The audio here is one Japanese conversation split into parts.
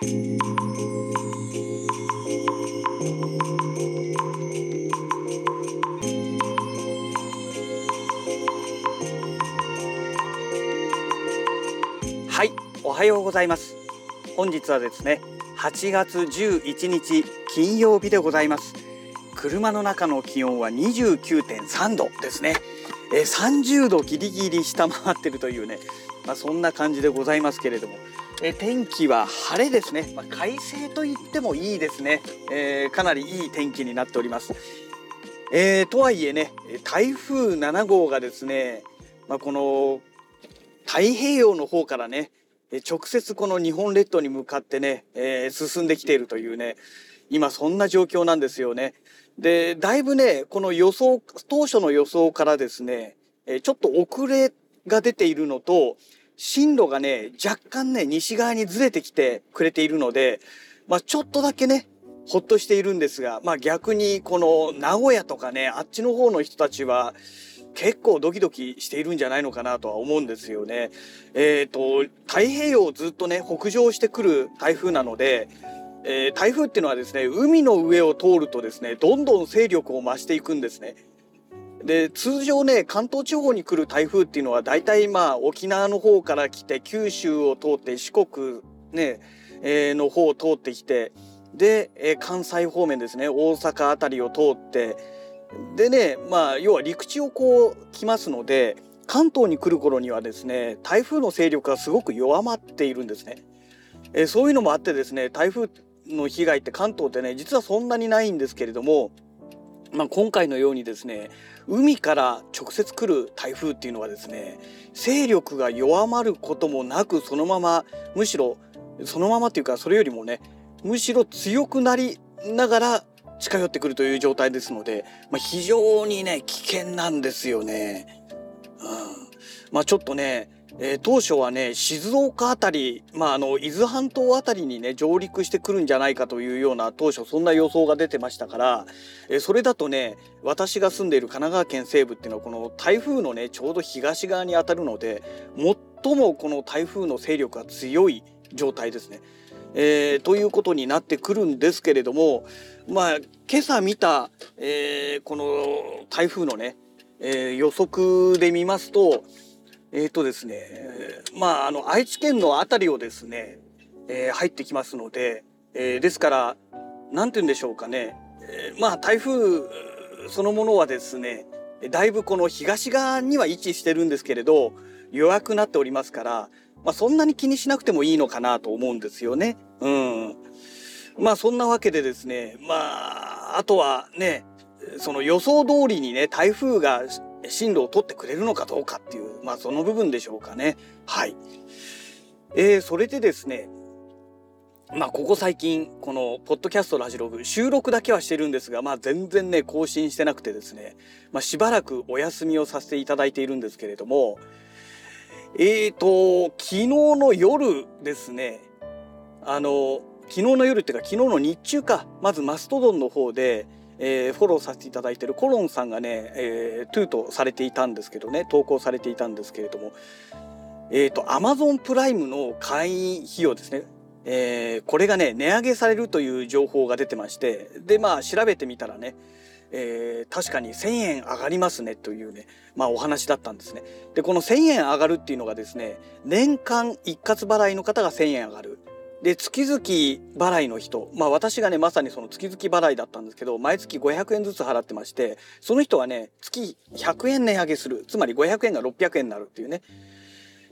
はいおはようございます。本日はですね8月11日金曜日でございます。車の中の気温は29.3度ですね。え30度ギリギリ下回ってるというね、まあ、そんな感じでございますけれども。え天気は晴れですね、まあ、快晴と言ってもいいですね、えー、かなりいい天気になっております、えー、とはいえね台風7号がですね、まあ、この太平洋の方からね直接この日本列島に向かってね、えー、進んできているというね今そんな状況なんですよね。でだいぶねこの予想当初の予想からですねちょっと遅れが出ているのと進路がね若干ね西側にずれてきてくれているので、まあ、ちょっとだけねほっとしているんですが、まあ、逆にこの名古屋とかねあっちの方の人たちは結構ドキドキしているんじゃないのかなとは思うんですよね。えっ、ー、と太平洋をずっとね北上してくる台風なので、えー、台風っていうのはですね海の上を通るとですねどんどん勢力を増していくんですね。で通常ね関東地方に来る台風っていうのは大体まあ沖縄の方から来て九州を通って四国ね、えー、の方を通ってきてで、えー、関西方面ですね大阪辺りを通ってでねまあ要は陸地をこう来ますので関東に来る頃にはですね台風の勢力がすごく弱まっているんですね。えそういうのもあってですね台風の被害って関東ってね実はそんなにないんですけれども、まあ、今回のようにですね海から直接来る台風っていうのはですね勢力が弱まることもなくそのままむしろそのままっていうかそれよりもねむしろ強くなりながら近寄ってくるという状態ですので、まあ、非常にね危険なんですよね。うん、まあちょっとね、えー、当初はね静岡あたり、まあ、あの伊豆半島あたりにね上陸してくるんじゃないかというような当初そんな予想が出てましたから、えー、それだとね私が住んでいる神奈川県西部っていうのはこの台風のねちょうど東側にあたるので最もこの台風の勢力が強い状態ですね。えー、ということになってくるんですけれどもまあ今朝見た、え、この台風のね、え、予測で見ますとえっ、とですねまああの愛知県の辺りをですね、え入ってきますので、えですから何て言うんでしょうかね、えまあ台風そのものはですねだいぶこの東側には位置してるんですけれど弱くなっておりますからまあ、そんなに気にしなくてもいいのかなと思うんですよね。うん。まあそんなわけでですね、まあ、あとはね、その予想通りにね、台風が進路を取ってくれるのかどうかっていう、まあその部分でしょうかね。はい。えー、それでですね、まあここ最近、このポッドキャストラジログ、収録だけはしてるんですが、まあ全然ね、更新してなくてですね、まあしばらくお休みをさせていただいているんですけれども、えーと、昨日の夜ですね、あの、昨日の夜っていうか昨日の日中か、まずマストドンの方で、えー、フォローさせていただいてるコロンさんがね、えー、トゥートされていたんですけどね、投稿されていたんですけれども、えっ、ー、と、アマゾンプライムの会員費用ですね。えー、これがね、値上げされるという情報が出てまして、で、まあ、調べてみたらね、えー、確かに1,000円上がりますねというね、まあ、お話だったんですね。でこの1,000円上がるっていうのがですね年間一括払いの方が1,000円上がる。で月々払いの人。まあ私がねまさにその月々払いだったんですけど毎月500円ずつ払ってましてその人はね月100円値上げする。つまり500円が600円になるっていうね、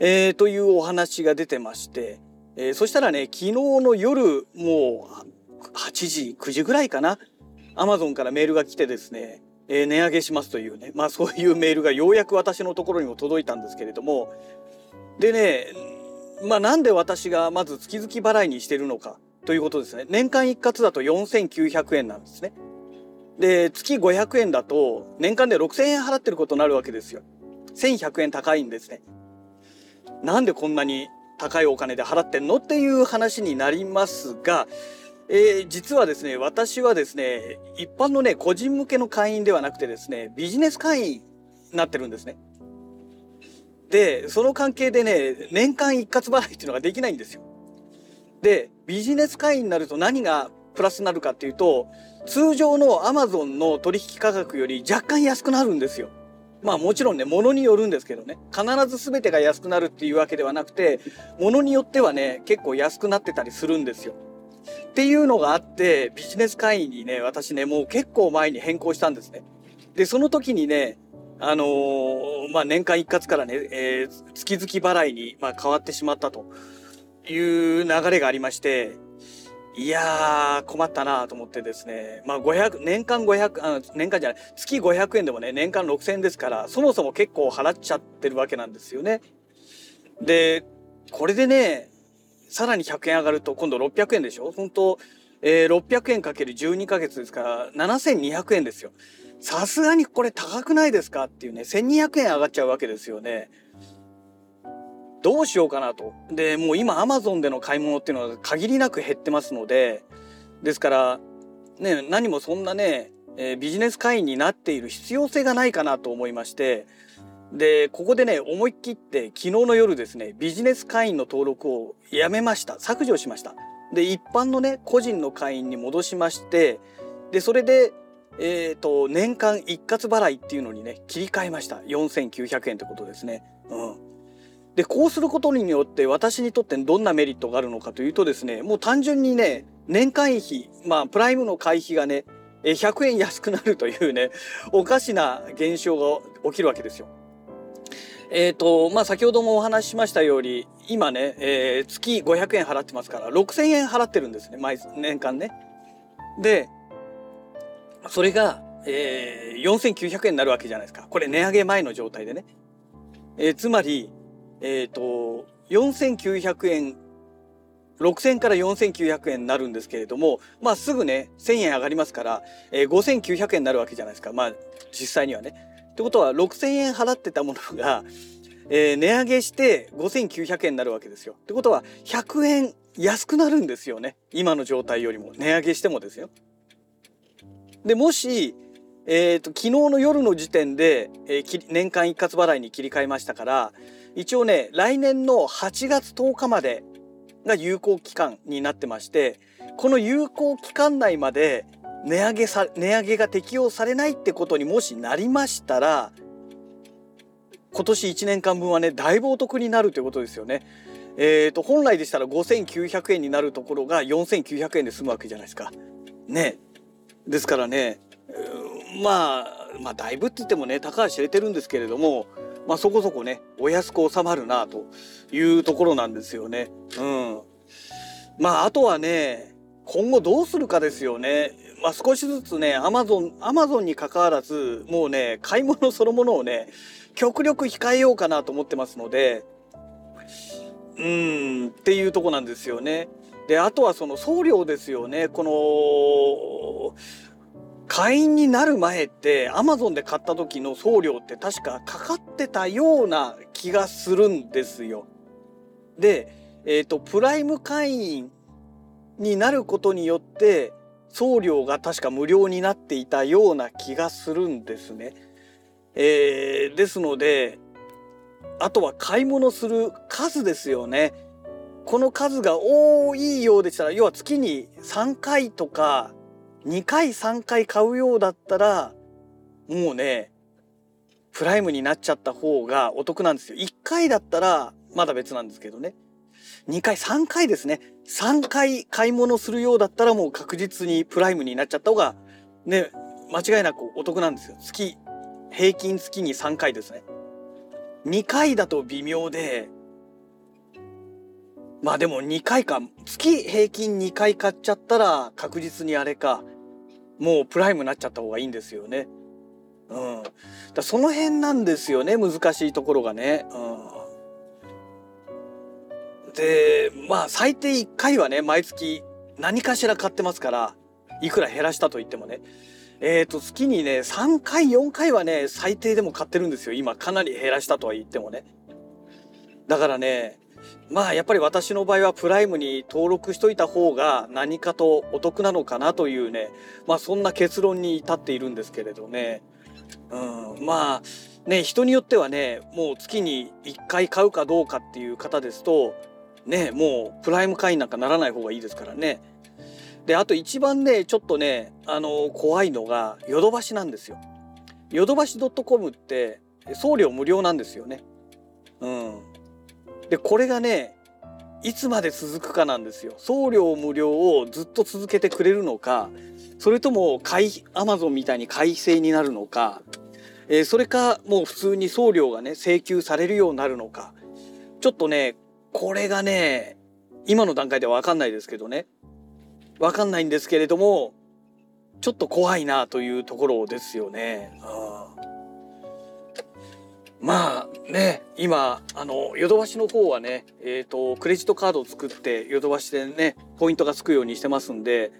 えー、というお話が出てまして、えー、そしたらね昨日の夜もう8時9時ぐらいかな。アマゾンからメールが来てですね、えー、値上げしますというね、まあそういうメールがようやく私のところにも届いたんですけれども、でね、まあなんで私がまず月々払いにしてるのかということですね。年間一括だと4900円なんですね。で、月500円だと年間で6000円払ってることになるわけですよ。1100円高いんですね。なんでこんなに高いお金で払ってんのっていう話になりますが、えー、実はですね、私はですね、一般のね、個人向けの会員ではなくてですね、ビジネス会員になってるんですね。で、その関係でね、年間一括払いっていうのができないんですよ。でビジネス会員になると何がプラスになるかっていうと通常のアマゾンの取引価格より若干安くなるんですよ。まあもちろんね、物によるんですけどね、必ず全てが安くなるっていうわけではなくて、物によってはね、結構安くなってたりするんですよ。っていうのがあって、ビジネス会員にね、私ね、もう結構前に変更したんですね。で、その時にね、あのー、まあ年間一括からね、えー、月々払いに、まあ、変わってしまったという流れがありまして、いやー、困ったなと思ってですね。まあ、500、年間500、あ年間じゃない、月500円でもね、年間6000円ですから、そもそも結構払っちゃってるわけなんですよね。で、これでね、さらに100円上がると、今度600円でしょ？本当えー、600円かける12ヶ月ですから、7200円ですよ。さすがにこれ高くないですかっていうね、1200円上がっちゃうわけですよね。どうしようかなと。で、もう今アマゾンでの買い物っていうのは限りなく減ってますので、ですから、ね、何もそんなね、えー、ビジネス会員になっている必要性がないかなと思いまして、で、ここでね、思い切って昨日の夜ですね、ビジネス会員の登録をやめました。削除しました。で、一般のね、個人の会員に戻しまして、で、それで、え、ー、と、年間一括払いっていうのにね、切り替えました。4900円ってことですね。うん。で、こうすることによって私にとってどんなメリットがあるのかというとですね、もう単純にね、年会費、まあ、プライムの会費がね、100円安くなるというね、おかしな現象が起きるわけですよ。えっ、ー、と、まあ、先ほどもお話ししましたように、今ね、えー、月500円払ってますから、6000円払ってるんですね、毎年間ね。で、それが、えー、4900円になるわけじゃないですか。これ値上げ前の状態でね。えー、つまり、えっ、ー、と、4900円、6000から4900円になるんですけれども、まあすぐね、1000円上がりますから、えー、5900円になるわけじゃないですか。まあ実際にはね。ってことは6000円払ってたものが、えー、値上げして5900円になるわけですよ。ってことは100円安くなるんですよね。今の状態よりも値上げしてもですよ。で、もし、えっ、ー、と、昨日の夜の時点で、えー、年間一括払いに切り替えましたから、一応ね、来年の8月10日までが有効期間になってまして、この有効期間内まで値上げさ、値上げが適用されないってことにもしなりましたら、今年1年間分はね、だいぶお得になるということですよね。えっ、ー、と、本来でしたら5900円になるところが4900円で済むわけじゃないですか。ね。ですからね、まあ、まあ、だいぶって言ってもね、高橋知れてるんですけれども、まあそこそこね、お安く収まるなというところなんですよね。うん。まああとはね、今後どうするかですよね。まあ少しずつね、アマゾン、アマゾンに関わらず、もうね、買い物そのものをね、極力控えようかなと思ってますので、うーん、っていうとこなんですよね。で、あとはその送料ですよね。この、会員になる前ってアマゾンで買った時の送料って確かかかってたような気がするんですよ。で、えっ、ー、と、プライム会員になることによって送料が確か無料になっていたような気がするんですね。えー、ですので、あとは買い物する数ですよね。この数が多いようでしたら、要は月に3回とか2回3回買うようだったらもうねプライムになっちゃった方がお得なんですよ。1回だったらまだ別なんですけどね。2回、3回ですね。3回買い物するようだったらもう確実にプライムになっちゃった方がね、間違いなくお得なんですよ。月、平均月に3回ですね。2回だと微妙で、まあでも2回か、月平均2回買っちゃったら確実にあれか。もうプライムになっちゃった方がいいんですよね。うん。だその辺なんですよね、難しいところがね。うん。で、まあ最低1回はね、毎月何かしら買ってますから、いくら減らしたと言ってもね。えっ、ー、と、月にね、3回、4回はね、最低でも買ってるんですよ。今、かなり減らしたとは言ってもね。だからね、まあやっぱり私の場合はプライムに登録しといた方が何かとお得なのかなというね、まあそんな結論に至っているんですけれどね。うん、まあね、人によってはね、もう月に1回買うかどうかっていう方ですと、ねもうプライム会員なんかならない方がいいですからね。であと一番ねちょっとねあの怖いのがヨドバシなんですよ。ヨドバシ .com って送料無料なんですよね。うん。でこれがねいつまで続くかなんですよ。送料無料をずっと続けてくれるのかそれともアマゾンみたいに改正になるのか、えー、それかもう普通に送料がね請求されるようになるのかちょっとねこれがね今の段階では分かんないですけどね分かんないんですけれどもちょっと怖いなというところですよね。まあね今あのヨドバシの方はねえっ、ー、とクレジットカードを作ってヨドバシでねポイントがつくようにしてますんで、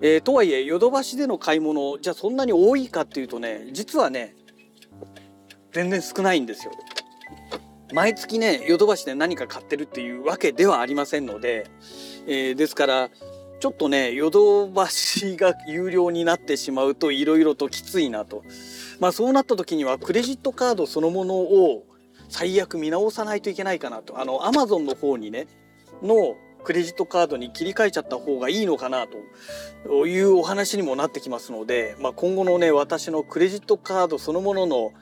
えー、とはいえヨドバシでの買い物じゃあそんなに多いかっていうとね実はね全然少ないんですよ。毎月ねヨドバシで何か買ってるっていうわけではありませんので、えー、ですからちょっとねヨドバシが有料になってしまうといろいろときついなと。まあそうなった時にはクレジットカードそのものを最悪見直さないといけないかなと。あのアマゾンの方にねのクレジットカードに切り替えちゃった方がいいのかなと。いうお話にもなってきますので、まあ、今後のね私のクレジットカードそのものの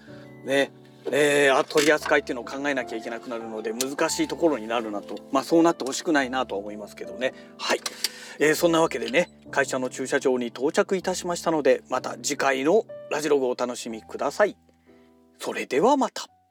ねえー、取り扱いっていうのを考えなきゃいけなくなるので難しいところになるなと。まあそうなってほしくないなとは思いますけどね。はい、えー、そんなわけでね会社の駐車場に到着いたしましたのでまた次回のラジログをお楽しみください。それではまた。